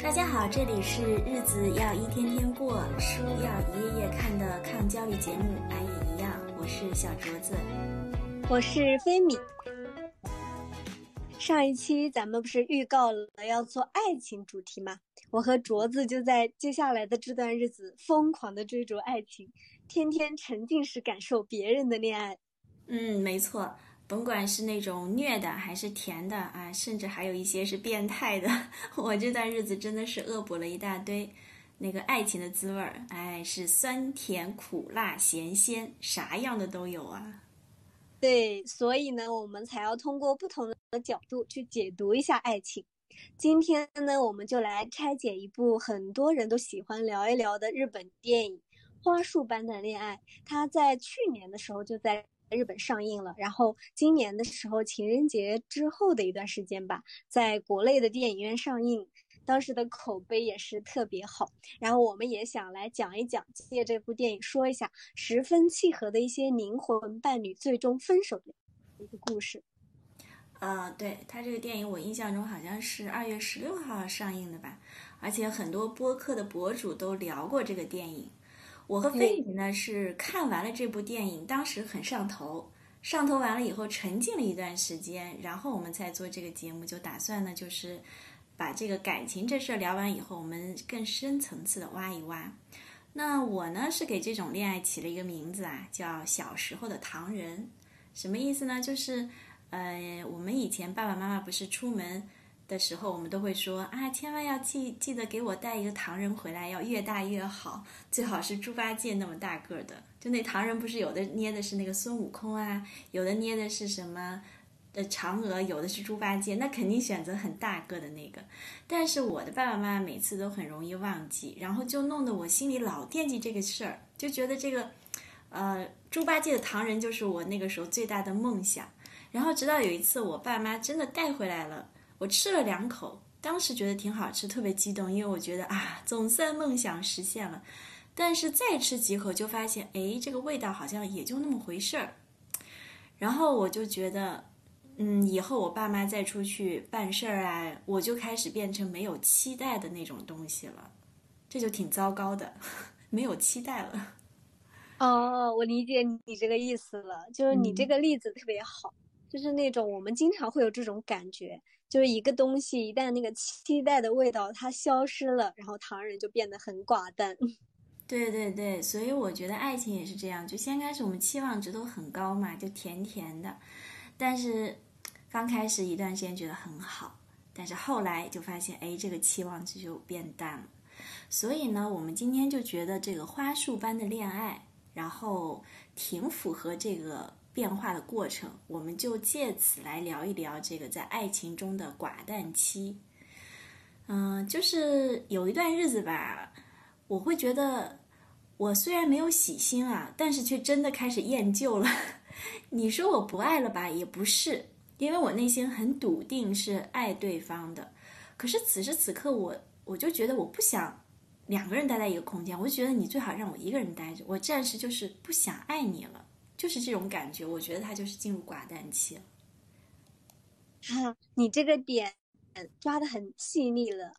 大家好，这里是日子要一天天过，书要一页页看的抗焦虑节目《俺也一样》，我是小镯子，我是菲米。上一期咱们不是预告了要做爱情主题吗？我和镯子就在接下来的这段日子疯狂的追逐爱情，天天沉浸式感受别人的恋爱。嗯，没错。甭管是那种虐的还是甜的啊，甚至还有一些是变态的，我这段日子真的是恶补了一大堆。那个爱情的滋味儿，哎，是酸甜苦辣咸鲜，啥样的都有啊。对，所以呢，我们才要通过不同的角度去解读一下爱情。今天呢，我们就来拆解一部很多人都喜欢聊一聊的日本电影《花束般的恋爱》，它在去年的时候就在。日本上映了，然后今年的时候，情人节之后的一段时间吧，在国内的电影院上映，当时的口碑也是特别好。然后我们也想来讲一讲，借这部电影说一下十分契合的一些灵魂伴侣最终分手的一个故事。呃，对他这个电影，我印象中好像是二月十六号上映的吧，而且很多播客的博主都聊过这个电影。我和菲米呢是看完了这部电影，当时很上头，上头完了以后沉浸了一段时间，然后我们再做这个节目，就打算呢就是把这个感情这事儿聊完以后，我们更深层次的挖一挖。那我呢是给这种恋爱起了一个名字啊，叫小时候的唐人，什么意思呢？就是呃，我们以前爸爸妈妈不是出门。的时候，我们都会说啊，千万要记记得给我带一个唐人回来，要越大越好，最好是猪八戒那么大个的。就那唐人不是有的捏的是那个孙悟空啊，有的捏的是什么的嫦娥，有的是猪八戒，那肯定选择很大个的那个。但是我的爸爸妈妈每次都很容易忘记，然后就弄得我心里老惦记这个事儿，就觉得这个呃猪八戒的唐人就是我那个时候最大的梦想。然后直到有一次我爸妈真的带回来了。我吃了两口，当时觉得挺好吃，特别激动，因为我觉得啊，总算梦想实现了。但是再吃几口就发现，哎，这个味道好像也就那么回事儿。然后我就觉得，嗯，以后我爸妈再出去办事儿啊，我就开始变成没有期待的那种东西了，这就挺糟糕的，没有期待了。哦，我理解你这个意思了，就是你这个例子特别好，就是那种我们经常会有这种感觉。就是一个东西，一旦那个期待的味道它消失了，然后糖人就变得很寡淡。对对对，所以我觉得爱情也是这样，就先开始我们期望值都很高嘛，就甜甜的，但是刚开始一段时间觉得很好，但是后来就发现，哎，这个期望值就变淡了。所以呢，我们今天就觉得这个花束般的恋爱，然后挺符合这个。变化的过程，我们就借此来聊一聊这个在爱情中的寡淡期。嗯，就是有一段日子吧，我会觉得我虽然没有喜新啊，但是却真的开始厌旧了。你说我不爱了吧，也不是，因为我内心很笃定是爱对方的。可是此时此刻，我我就觉得我不想两个人待在一个空间，我就觉得你最好让我一个人待着，我暂时就是不想爱你了。就是这种感觉，我觉得他就是进入寡淡期了。哈，你这个点抓的很细腻了，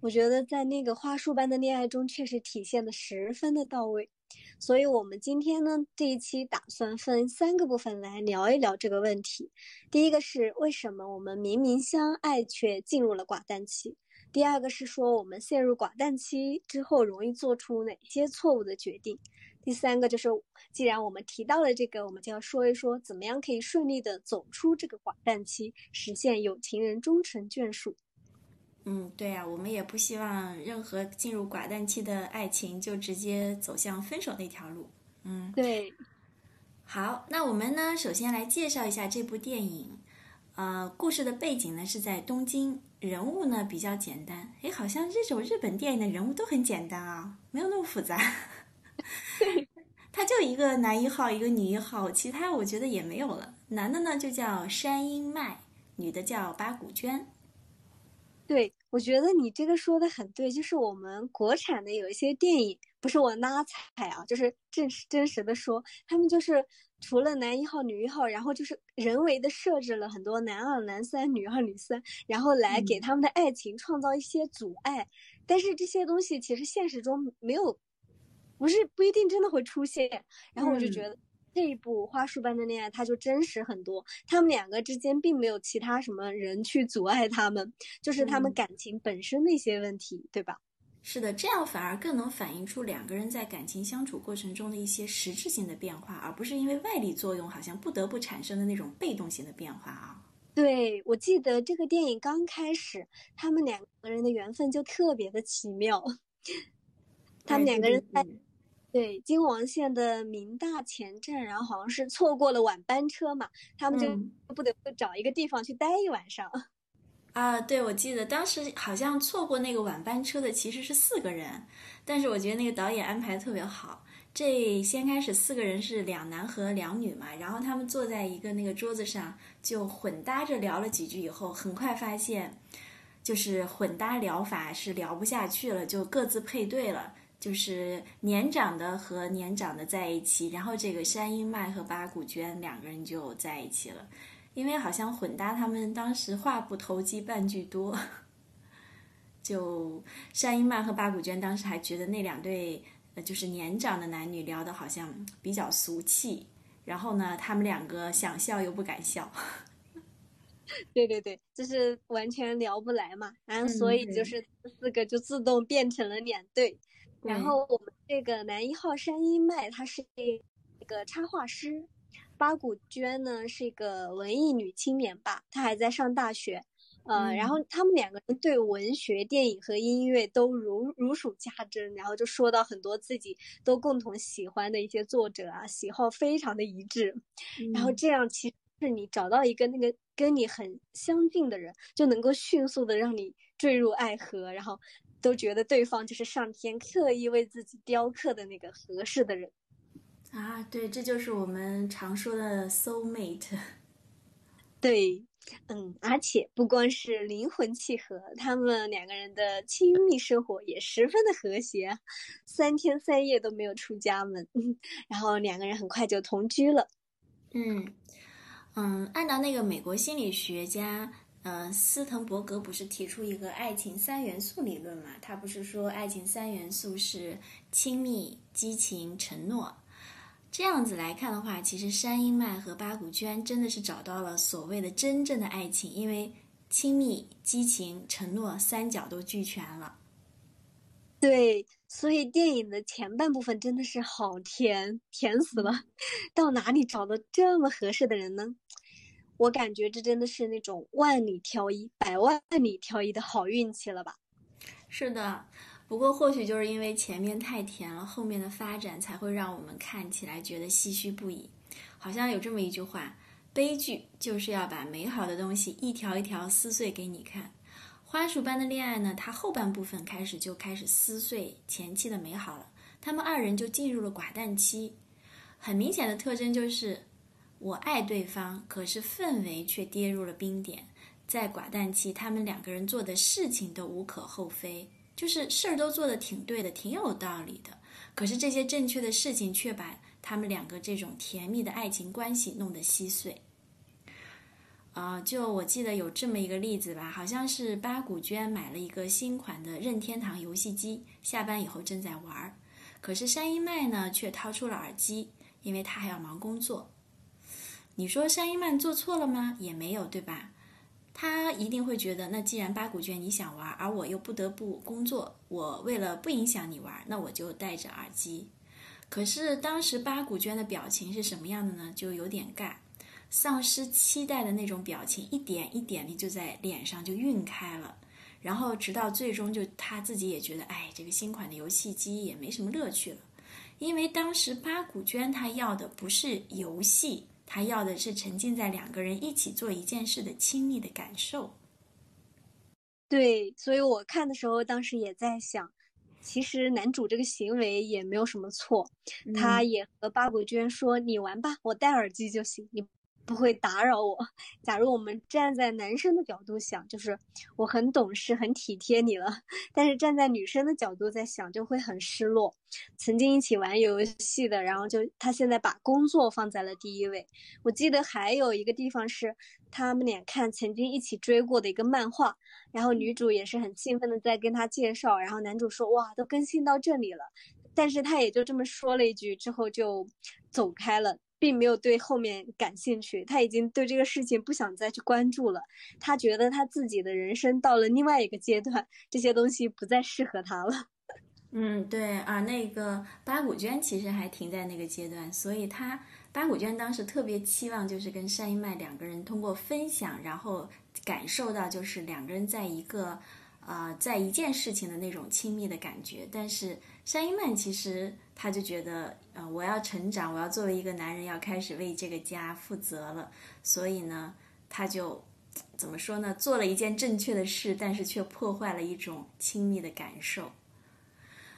我觉得在那个花束般的恋爱中，确实体现的十分的到位。所以，我们今天呢，这一期打算分三个部分来聊一聊这个问题。第一个是为什么我们明明相爱却进入了寡淡期？第二个是说我们陷入寡淡期之后容易做出哪些错误的决定？第三个就是，既然我们提到了这个，我们就要说一说，怎么样可以顺利的走出这个寡淡期，实现有情人终成眷属。嗯，对呀，我们也不希望任何进入寡淡期的爱情就直接走向分手那条路。嗯，对。好，那我们呢，首先来介绍一下这部电影。呃，故事的背景呢是在东京，人物呢比较简单。诶，好像这种日本电影的人物都很简单啊，没有那么复杂。他就一个男一号，一个女一号，其他我觉得也没有了。男的呢就叫山阴麦，女的叫八股娟。对，我觉得你这个说的很对，就是我们国产的有一些电影，不是我拉踩啊，就是真实真实的说，他们就是除了男一号、女一号，然后就是人为的设置了很多男二、男三、女二、女三，然后来给他们的爱情创造一些阻碍。但是这些东西其实现实中没有，不是不一定真的会出现。然后我就觉得这一部《花束般的恋爱》它就真实很多，他们两个之间并没有其他什么人去阻碍他们，就是他们感情本身的一些问题，对吧？是的，这样反而更能反映出两个人在感情相处过程中的一些实质性的变化，而不是因为外力作用，好像不得不产生的那种被动性的变化啊。对，我记得这个电影刚开始，他们两个人的缘分就特别的奇妙。他们两个人在对京王线的明大前站，然后好像是错过了晚班车嘛，他们就不得不找一个地方去待一晚上。啊，对，我记得当时好像错过那个晚班车的其实是四个人，但是我觉得那个导演安排特别好。这先开始四个人是两男和两女嘛，然后他们坐在一个那个桌子上就混搭着聊了几句以后，很快发现就是混搭聊法是聊不下去了，就各自配对了，就是年长的和年长的在一起，然后这个山鹰麦和八股娟两个人就在一起了。因为好像混搭，他们当时话不投机半句多，就山英曼和八股娟当时还觉得那两对呃就是年长的男女聊的好像比较俗气，然后呢，他们两个想笑又不敢笑。对对对，就是完全聊不来嘛，然后所以就是四个就自动变成了两对，然后我们这个男一号山一麦他是一个插画师。八谷娟呢是一个文艺女青年吧，她还在上大学，呃，然后他们两个人对文学、电影和音乐都如如数家珍，然后就说到很多自己都共同喜欢的一些作者啊，喜好非常的一致，然后这样其实你找到一个那个跟你很相近的人，就能够迅速的让你坠入爱河，然后都觉得对方就是上天刻意为自己雕刻的那个合适的人。啊，对，这就是我们常说的 soul mate。对，嗯，而且不光是灵魂契合，他们两个人的亲密生活也十分的和谐，三天三夜都没有出家门，然后两个人很快就同居了。嗯嗯，按照那个美国心理学家呃斯滕伯格不是提出一个爱情三元素理论嘛？他不是说爱情三元素是亲密、激情、承诺。这样子来看的话，其实山鹰麦和八股娟真的是找到了所谓的真正的爱情，因为亲密、激情、承诺三角都俱全了。对，所以电影的前半部分真的是好甜，甜死了。到哪里找到这么合适的人呢？我感觉这真的是那种万里挑一、百万里挑一的好运气了吧？是的。不过，或许就是因为前面太甜了，后面的发展才会让我们看起来觉得唏嘘不已。好像有这么一句话：悲剧就是要把美好的东西一条一条撕碎给你看。花束般的恋爱呢，它后半部分开始就开始撕碎前期的美好了。他们二人就进入了寡淡期。很明显的特征就是，我爱对方，可是氛围却跌入了冰点。在寡淡期，他们两个人做的事情都无可厚非。就是事儿都做的挺对的，挺有道理的，可是这些正确的事情却把他们两个这种甜蜜的爱情关系弄得稀碎。啊，就我记得有这么一个例子吧，好像是八股娟买了一个新款的任天堂游戏机，下班以后正在玩儿，可是山一麦呢却掏出了耳机，因为他还要忙工作。你说山一曼做错了吗？也没有，对吧？他一定会觉得，那既然八股卷你想玩，而我又不得不工作，我为了不影响你玩，那我就戴着耳机。可是当时八股娟的表情是什么样的呢？就有点尬，丧失期待的那种表情，一点一点的就在脸上就晕开了。然后直到最终，就他自己也觉得，哎，这个新款的游戏机也没什么乐趣了，因为当时八股娟他要的不是游戏。他要的是沉浸在两个人一起做一件事的亲密的感受。对，所以我看的时候，当时也在想，其实男主这个行为也没有什么错。他也和八国娟说：“你玩吧，我戴耳机就行，你不会打扰我。假如我们站在男生的角度想，就是我很懂事、很体贴你了；但是站在女生的角度在想，就会很失落。曾经一起玩游戏的，然后就他现在把工作放在了第一位。我记得还有一个地方是他们俩看曾经一起追过的一个漫画，然后女主也是很兴奋的在跟他介绍，然后男主说：“哇，都更新到这里了。”但是他也就这么说了一句，之后就走开了，并没有对后面感兴趣。他已经对这个事情不想再去关注了。他觉得他自己的人生到了另外一个阶段，这些东西不再适合他了。嗯，对啊，那个八股娟其实还停在那个阶段，所以他八股娟当时特别期望就是跟单一麦两个人通过分享，然后感受到就是两个人在一个。啊，在一件事情的那种亲密的感觉，但是山鹰曼其实他就觉得，呃，我要成长，我要作为一个男人，要开始为这个家负责了，所以呢，他就怎么说呢，做了一件正确的事，但是却破坏了一种亲密的感受。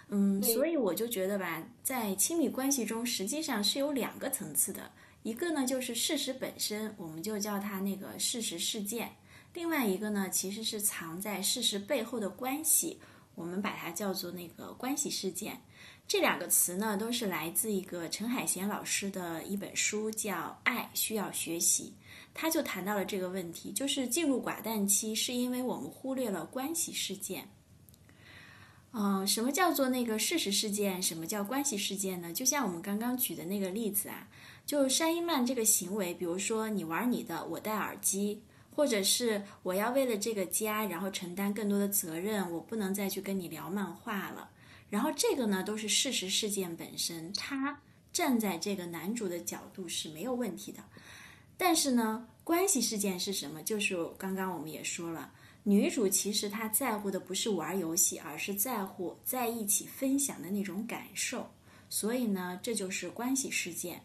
嗯，所以我就觉得吧，在亲密关系中，实际上是有两个层次的，一个呢就是事实本身，我们就叫它那个事实事件。另外一个呢，其实是藏在事实背后的关系，我们把它叫做那个关系事件。这两个词呢，都是来自一个陈海贤老师的一本书，叫《爱需要学习》。他就谈到了这个问题，就是进入寡淡期，是因为我们忽略了关系事件。嗯，什么叫做那个事实事件？什么叫关系事件呢？就像我们刚刚举的那个例子啊，就山一曼这个行为，比如说你玩你的，我戴耳机。或者是我要为了这个家，然后承担更多的责任，我不能再去跟你聊漫画了。然后这个呢，都是事实事件本身，他站在这个男主的角度是没有问题的。但是呢，关系事件是什么？就是刚刚我们也说了，女主其实她在乎的不是玩游戏，而是在乎在一起分享的那种感受。所以呢，这就是关系事件。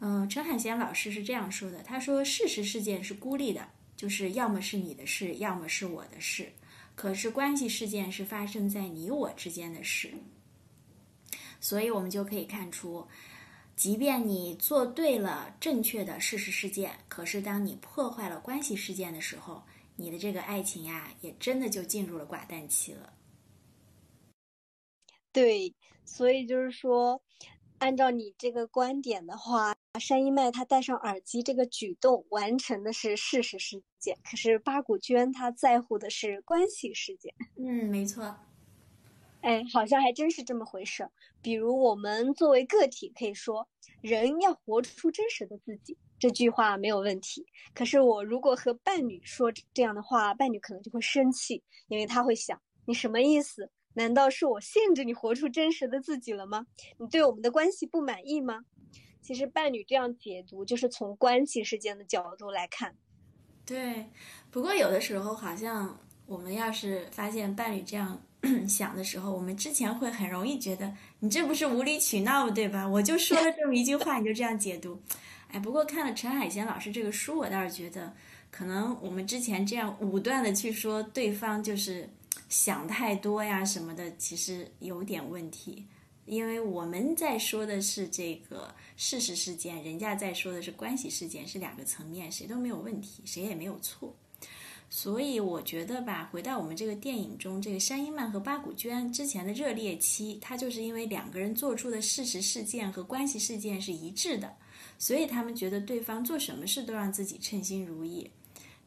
嗯，陈海贤老师是这样说的，他说事实事件是孤立的。就是要么是你的事，要么是我的事。可是关系事件是发生在你我之间的事，所以我们就可以看出，即便你做对了正确的事实事件，可是当你破坏了关系事件的时候，你的这个爱情呀，也真的就进入了寡淡期了。对，所以就是说。按照你这个观点的话，山一麦他戴上耳机这个举动完成的是事实事件，可是八股娟她在乎的是关系事件。嗯，没错。哎，好像还真是这么回事。比如我们作为个体可以说，人要活出真实的自己，这句话没有问题。可是我如果和伴侣说这样的话，伴侣可能就会生气，因为他会想你什么意思？难道是我限制你活出真实的自己了吗？你对我们的关系不满意吗？其实伴侣这样解读，就是从关系事件的角度来看。对，不过有的时候好像我们要是发现伴侣这样 想的时候，我们之前会很容易觉得你这不是无理取闹对吧？我就说了这么一句话，你就这样解读。哎，不过看了陈海贤老师这个书，我倒是觉得，可能我们之前这样武断的去说对方就是。想太多呀什么的，其实有点问题，因为我们在说的是这个事实事件，人家在说的是关系事件，是两个层面，谁都没有问题，谁也没有错。所以我觉得吧，回到我们这个电影中，这个山一曼和八股娟之前的热恋期，他就是因为两个人做出的事实事件和关系事件是一致的，所以他们觉得对方做什么事都让自己称心如意。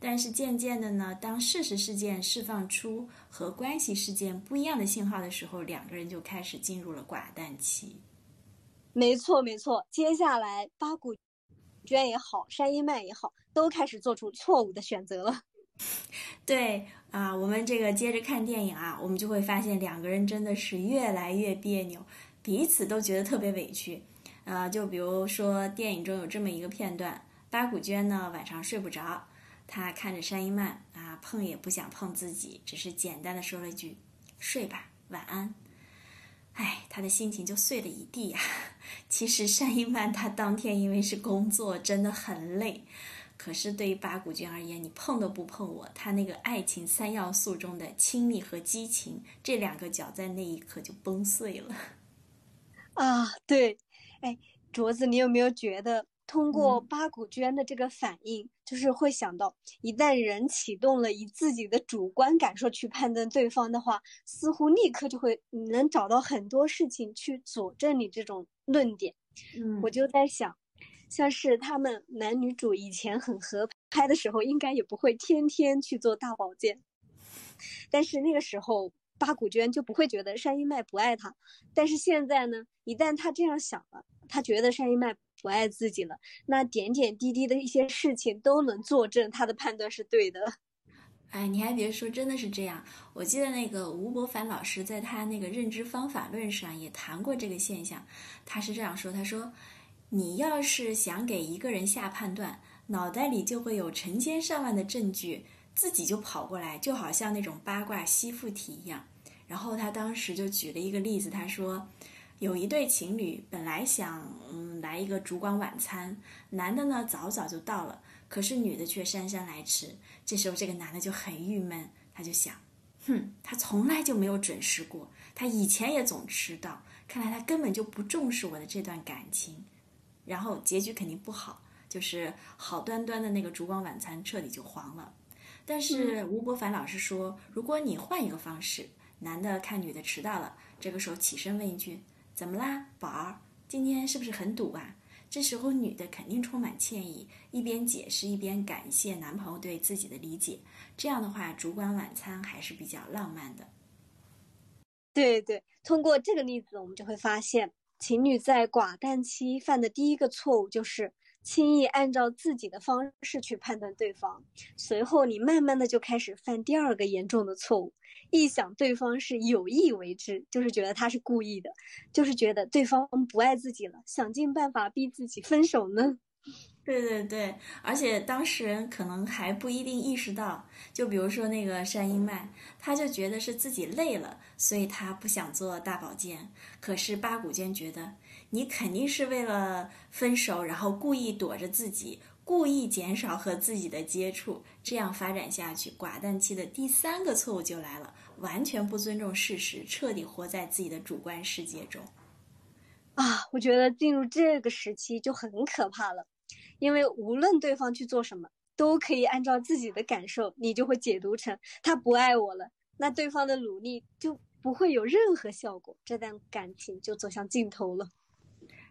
但是渐渐的呢，当事实事件释放出和关系事件不一样的信号的时候，两个人就开始进入了寡淡期。没错，没错。接下来八股娟也好，山一曼也好，都开始做出错误的选择了。对啊，我们这个接着看电影啊，我们就会发现两个人真的是越来越别扭，彼此都觉得特别委屈。啊，就比如说电影中有这么一个片段，八股娟呢晚上睡不着。他看着山一曼啊，碰也不想碰自己，只是简单的说了一句：“睡吧，晚安。”哎，他的心情就碎了一地呀。其实山一曼他当天因为是工作，真的很累。可是对于八股君而言，你碰都不碰我，他那个爱情三要素中的亲密和激情这两个角在那一刻就崩碎了。啊，对，哎，镯子，你有没有觉得？通过八股娟的这个反应，就是会想到，一旦人启动了以自己的主观感受去判断对方的话，似乎立刻就会能找到很多事情去佐证你这种论点。嗯，我就在想，像是他们男女主以前很合拍的时候，应该也不会天天去做大保健，但是那个时候。八股娟就不会觉得单一麦不爱他，但是现在呢，一旦他这样想了，他觉得单一麦不爱自己了，那点点滴滴的一些事情都能作证他的判断是对的。哎，你还别说，真的是这样。我记得那个吴伯凡老师在他那个认知方法论上也谈过这个现象，他是这样说：他说，你要是想给一个人下判断，脑袋里就会有成千上万的证据，自己就跑过来，就好像那种八卦吸附体一样。然后他当时就举了一个例子，他说，有一对情侣本来想嗯来一个烛光晚餐，男的呢早早就到了，可是女的却姗姗来迟。这时候这个男的就很郁闷，他就想，哼，他从来就没有准时过，他以前也总迟到，看来他根本就不重视我的这段感情。然后结局肯定不好，就是好端端的那个烛光晚餐彻底就黄了。但是吴伯凡老师说，如果你换一个方式。男的看女的迟到了，这个时候起身问一句：“怎么啦，宝儿？今天是不是很堵啊？”这时候女的肯定充满歉意，一边解释一边感谢男朋友对自己的理解。这样的话，烛光晚餐还是比较浪漫的。对对，通过这个例子，我们就会发现，情侣在寡淡期犯的第一个错误就是。轻易按照自己的方式去判断对方，随后你慢慢的就开始犯第二个严重的错误，臆想对方是有意为之，就是觉得他是故意的，就是觉得对方不爱自己了，想尽办法逼自己分手呢。对对对，而且当事人可能还不一定意识到，就比如说那个单一麦，他就觉得是自己累了，所以他不想做大保健，可是八股间觉得。你肯定是为了分手，然后故意躲着自己，故意减少和自己的接触，这样发展下去，寡淡期的第三个错误就来了，完全不尊重事实，彻底活在自己的主观世界中。啊，我觉得进入这个时期就很可怕了，因为无论对方去做什么，都可以按照自己的感受，你就会解读成他不爱我了，那对方的努力就不会有任何效果，这段感情就走向尽头了。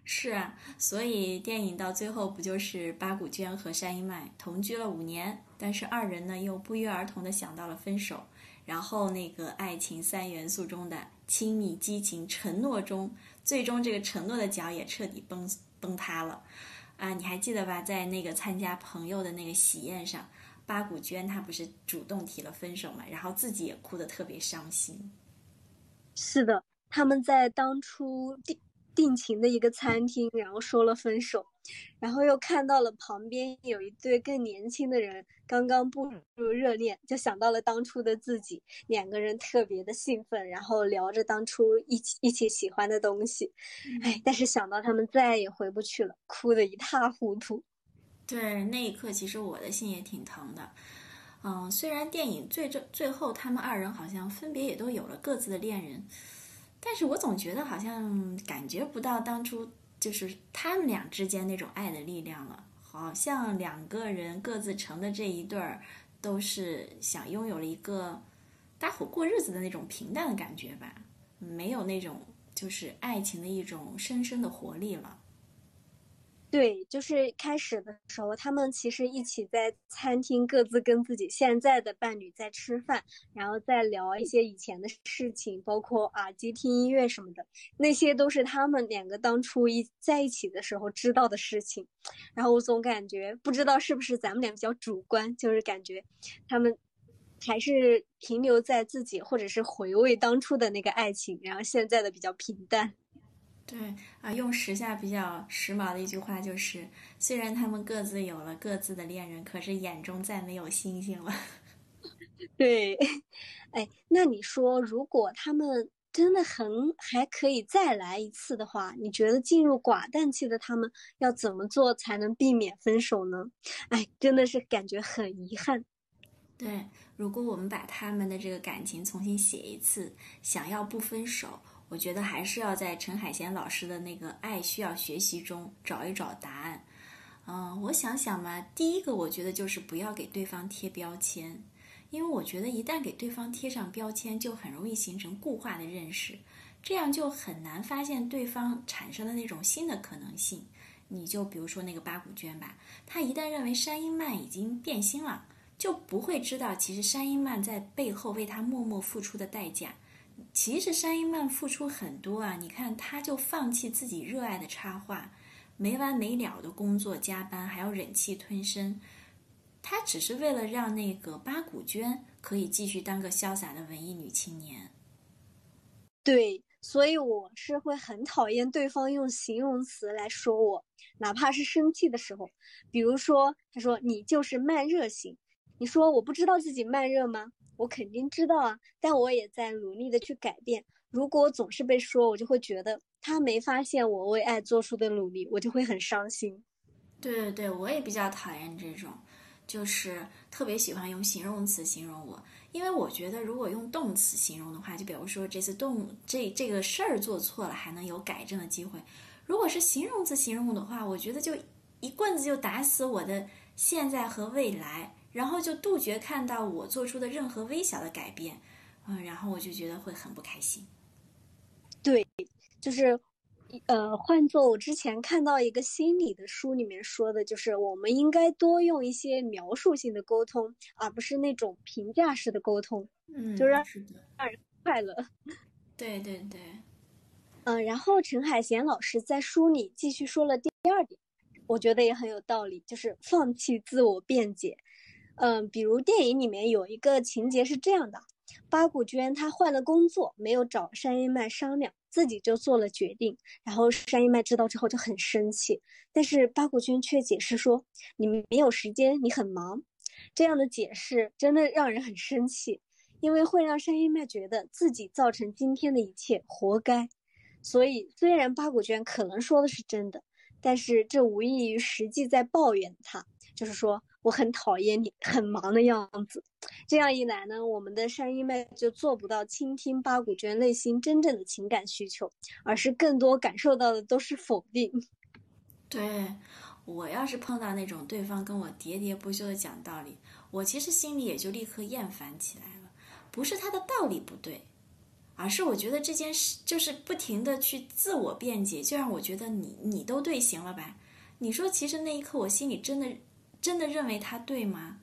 是啊，所以电影到最后不就是八股娟和山一麦同居了五年，但是二人呢又不约而同的想到了分手，然后那个爱情三元素中的亲密、激情、承诺中，最终这个承诺的脚也彻底崩崩塌了。啊，你还记得吧？在那个参加朋友的那个喜宴上，八股娟她不是主动提了分手嘛，然后自己也哭得特别伤心。是的，他们在当初第。定情的一个餐厅，然后说了分手，然后又看到了旁边有一对更年轻的人刚刚步入热恋，就想到了当初的自己，两个人特别的兴奋，然后聊着当初一起一起喜欢的东西，哎，但是想到他们再也回不去了，哭得一塌糊涂。对，那一刻其实我的心也挺疼的，嗯，虽然电影最最最后他们二人好像分别也都有了各自的恋人。但是我总觉得好像感觉不到当初就是他们俩之间那种爱的力量了，好像两个人各自成的这一对儿，都是想拥有了一个搭伙过日子的那种平淡的感觉吧，没有那种就是爱情的一种深深的活力了。对，就是开始的时候，他们其实一起在餐厅，各自跟自己现在的伴侣在吃饭，然后再聊一些以前的事情，包括耳机听音乐什么的，那些都是他们两个当初一在一起的时候知道的事情。然后我总感觉，不知道是不是咱们俩比较主观，就是感觉他们还是停留在自己，或者是回味当初的那个爱情，然后现在的比较平淡。对啊，用时下比较时髦的一句话就是：虽然他们各自有了各自的恋人，可是眼中再没有星星了。对，哎，那你说，如果他们真的很还可以再来一次的话，你觉得进入寡淡期的他们要怎么做才能避免分手呢？哎，真的是感觉很遗憾。对，如果我们把他们的这个感情重新写一次，想要不分手。我觉得还是要在陈海贤老师的那个“爱需要学习”中找一找答案。嗯，我想想嘛，第一个我觉得就是不要给对方贴标签，因为我觉得一旦给对方贴上标签，就很容易形成固化的认识，这样就很难发现对方产生的那种新的可能性。你就比如说那个八股娟吧，她一旦认为山鹰曼已经变心了，就不会知道其实山鹰曼在背后为他默默付出的代价。其实山鹰曼付出很多啊，你看他就放弃自己热爱的插画。没完没了的工作加班，还要忍气吞声，他只是为了让那个八股娟可以继续当个潇洒的文艺女青年。对，所以我是会很讨厌对方用形容词来说我，哪怕是生气的时候，比如说他说你就是慢热型，你说我不知道自己慢热吗？我肯定知道啊，但我也在努力的去改变。如果我总是被说，我就会觉得。他没发现我为爱做出的努力，我就会很伤心。对对对，我也比较讨厌这种，就是特别喜欢用形容词形容我，因为我觉得如果用动词形容的话，就比如说这次动这这个事儿做错了，还能有改正的机会。如果是形容词形容我的话，我觉得就一棍子就打死我的现在和未来，然后就杜绝看到我做出的任何微小的改变，嗯，然后我就觉得会很不开心。对。就是，呃，换做我之前看到一个心理的书里面说的，就是我们应该多用一些描述性的沟通，而不是那种评价式的沟通，嗯，就让让人快乐。对对对，嗯，然后陈海贤老师在书里继续说了第二点，我觉得也很有道理，就是放弃自我辩解。嗯，比如电影里面有一个情节是这样的。八股娟她换了工作，没有找山鹰麦商量，自己就做了决定。然后山鹰麦知道之后就很生气，但是八股娟却解释说：“你没有时间，你很忙。”这样的解释真的让人很生气，因为会让山鹰麦觉得自己造成今天的一切活该。所以，虽然八股娟可能说的是真的，但是这无异于实际在抱怨他，就是说。我很讨厌你很忙的样子，这样一来呢，我们的山一妹就做不到倾听八股娟内心真正的情感需求，而是更多感受到的都是否定。对我要是碰到那种对方跟我喋喋不休的讲道理，我其实心里也就立刻厌烦起来了。不是他的道理不对，而是我觉得这件事就是不停的去自我辩解，就让我觉得你你都对行了吧？你说，其实那一刻我心里真的。真的认为他对吗？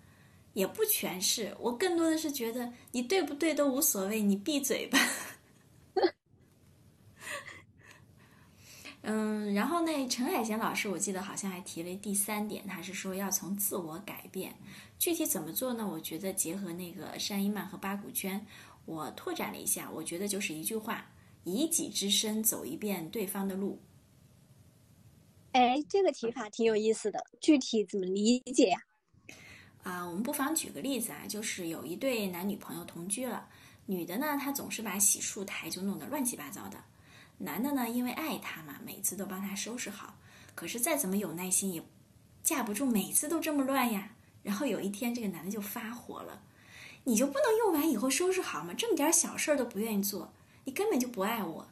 也不全是，我更多的是觉得你对不对都无所谓，你闭嘴吧。嗯，然后那陈海贤老师，我记得好像还提了第三点，他是说要从自我改变，具体怎么做呢？我觉得结合那个单一曼和八股圈，我拓展了一下，我觉得就是一句话：以己之身走一遍对方的路。哎，这个提法挺有意思的，具体怎么理解呀？啊，我们不妨举个例子啊，就是有一对男女朋友同居了，女的呢，她总是把洗漱台就弄得乱七八糟的，男的呢，因为爱她嘛，每次都帮她收拾好，可是再怎么有耐心也架不住每次都这么乱呀。然后有一天，这个男的就发火了：“你就不能用完以后收拾好吗？这么点小事儿都不愿意做，你根本就不爱我。”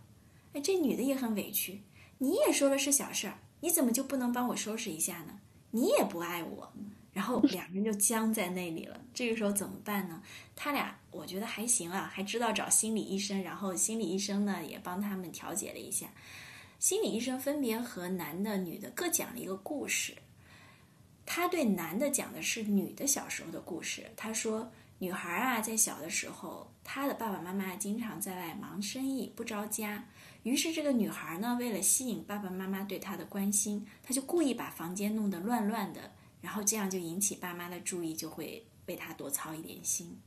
哎，这女的也很委屈，你也说了是小事儿。你怎么就不能帮我收拾一下呢？你也不爱我，然后两个人就僵在那里了。这个时候怎么办呢？他俩我觉得还行啊，还知道找心理医生，然后心理医生呢也帮他们调解了一下。心理医生分别和男的、女的各讲了一个故事。他对男的讲的是女的小时候的故事。他说，女孩啊，在小的时候，她的爸爸妈妈经常在外忙生意，不着家。于是这个女孩呢，为了吸引爸爸妈妈对她的关心，她就故意把房间弄得乱乱的，然后这样就引起爸妈的注意，就会为她多操一点心。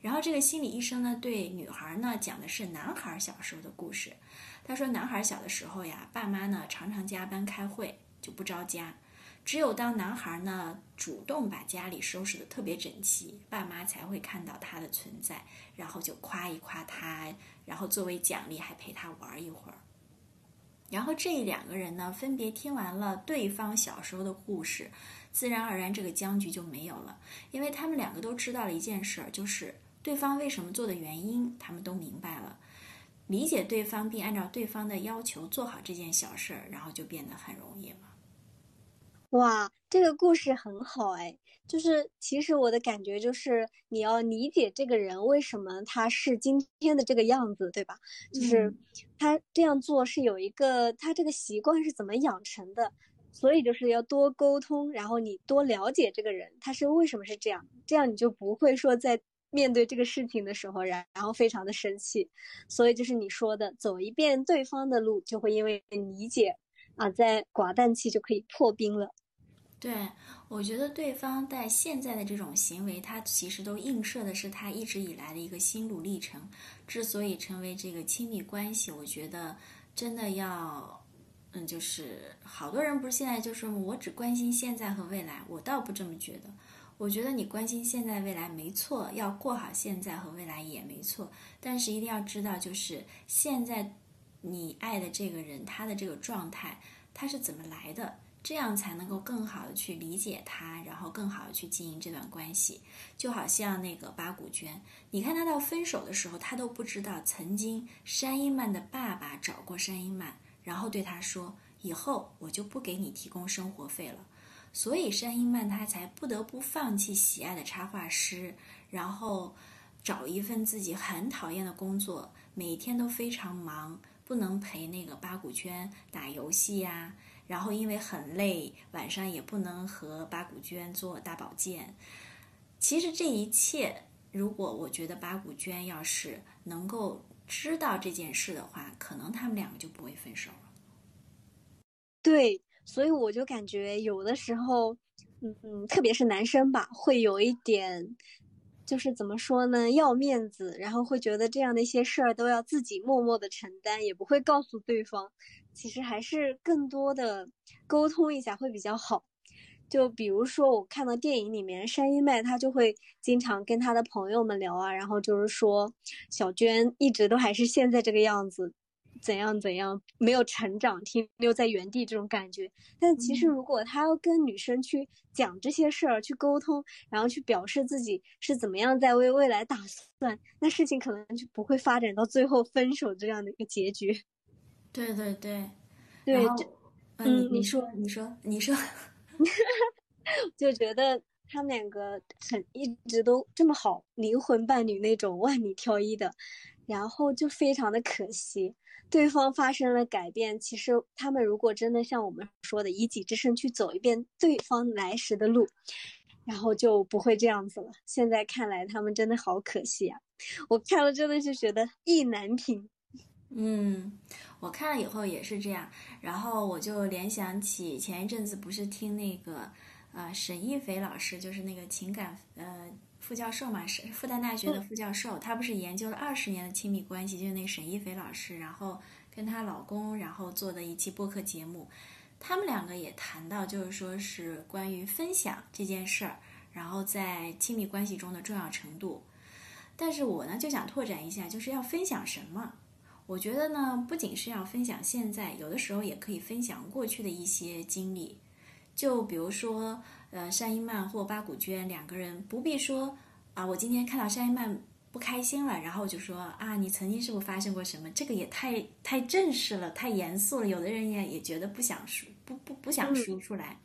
然后这个心理医生呢，对女孩呢讲的是男孩小时候的故事。他说，男孩小的时候呀，爸妈呢常常加班开会，就不着家。只有当男孩呢主动把家里收拾得特别整齐，爸妈才会看到他的存在，然后就夸一夸他。然后作为奖励还陪他玩一会儿，然后这两个人呢分别听完了对方小时候的故事，自然而然这个僵局就没有了，因为他们两个都知道了一件事儿，就是对方为什么做的原因，他们都明白了，理解对方并按照对方的要求做好这件小事儿，然后就变得很容易了。哇，这个故事很好哎，就是其实我的感觉就是你要理解这个人为什么他是今天的这个样子，对吧？就是他这样做是有一个他这个习惯是怎么养成的，所以就是要多沟通，然后你多了解这个人他是为什么是这样，这样你就不会说在面对这个事情的时候，然然后非常的生气。所以就是你说的，走一遍对方的路，就会因为理解啊，在寡淡期就可以破冰了。对，我觉得对方在现在的这种行为，他其实都映射的是他一直以来的一个心路历程。之所以成为这个亲密关系，我觉得真的要，嗯，就是好多人不是现在就说我只关心现在和未来，我倒不这么觉得。我觉得你关心现在未来没错，要过好现在和未来也没错，但是一定要知道，就是现在你爱的这个人他的这个状态，他是怎么来的。这样才能够更好的去理解他，然后更好的去经营这段关系。就好像那个八股娟，你看他到分手的时候，他都不知道曾经山鹰曼的爸爸找过山鹰曼，然后对他说：“以后我就不给你提供生活费了。”所以山鹰曼他才不得不放弃喜爱的插画师，然后找一份自己很讨厌的工作，每天都非常忙，不能陪那个八股娟打游戏呀。然后因为很累，晚上也不能和八股娟做大保健。其实这一切，如果我觉得八股娟要是能够知道这件事的话，可能他们两个就不会分手了。对，所以我就感觉有的时候，嗯嗯，特别是男生吧，会有一点，就是怎么说呢，要面子，然后会觉得这样的一些事儿都要自己默默的承担，也不会告诉对方。其实还是更多的沟通一下会比较好。就比如说，我看到电影里面山一麦，他就会经常跟他的朋友们聊啊，然后就是说小娟一直都还是现在这个样子，怎样怎样，没有成长，停留在原地这种感觉。但其实如果他要跟女生去讲这些事儿，去沟通，然后去表示自己是怎么样在为未来打算，那事情可能就不会发展到最后分手这样的一个结局。对对对，对，嗯，你说，你说，你说，就觉得他们两个很一直都这么好，灵魂伴侣那种万里挑一的，然后就非常的可惜，对方发生了改变。其实他们如果真的像我们说的以己之身去走一遍对方来时的路，然后就不会这样子了。现在看来，他们真的好可惜啊！我看了真的是觉得意难平。嗯。我看了以后也是这样，然后我就联想起前一阵子不是听那个，呃，沈一斐老师，就是那个情感呃副教授嘛，是复旦大学的副教授，他不是研究了二十年的亲密关系，就是那个沈一斐老师，然后跟她老公，然后做的一期播客节目，他们两个也谈到，就是说是关于分享这件事儿，然后在亲密关系中的重要程度，但是我呢就想拓展一下，就是要分享什么。我觉得呢，不仅是要分享现在，有的时候也可以分享过去的一些经历。就比如说，呃，单一曼或八股娟两个人，不必说啊，我今天看到单一曼不开心了，然后就说啊，你曾经是不是发生过什么？这个也太太正式了，太严肃了。有的人也也觉得不想说，不不不想说出来。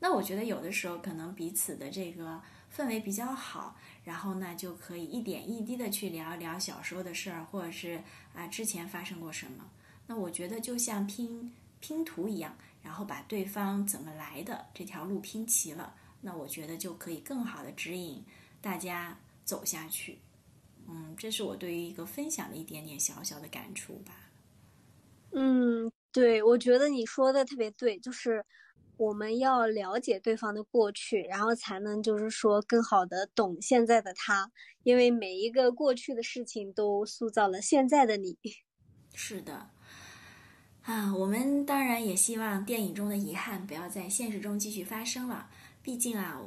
那我觉得有的时候可能彼此的这个氛围比较好。然后呢，就可以一点一滴的去聊一聊小时候的事儿，或者是啊之前发生过什么。那我觉得就像拼拼图一样，然后把对方怎么来的这条路拼齐了，那我觉得就可以更好的指引大家走下去。嗯，这是我对于一个分享的一点点小小的感触吧。嗯，对，我觉得你说的特别对，就是。我们要了解对方的过去，然后才能就是说更好的懂现在的他，因为每一个过去的事情都塑造了现在的你。是的，啊，我们当然也希望电影中的遗憾不要在现实中继续发生了。毕竟啊，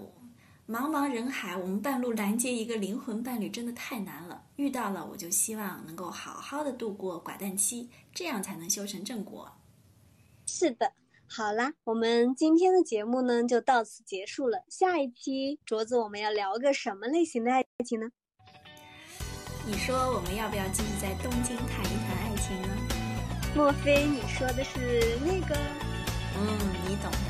茫茫人海，我们半路拦截一个灵魂伴侣真的太难了。遇到了，我就希望能够好好的度过寡淡期，这样才能修成正果。是的。好啦，我们今天的节目呢就到此结束了。下一期镯子我们要聊个什么类型的爱情呢？你说我们要不要继续在东京谈一谈爱情呢？莫非你说的是那个？嗯，你懂的。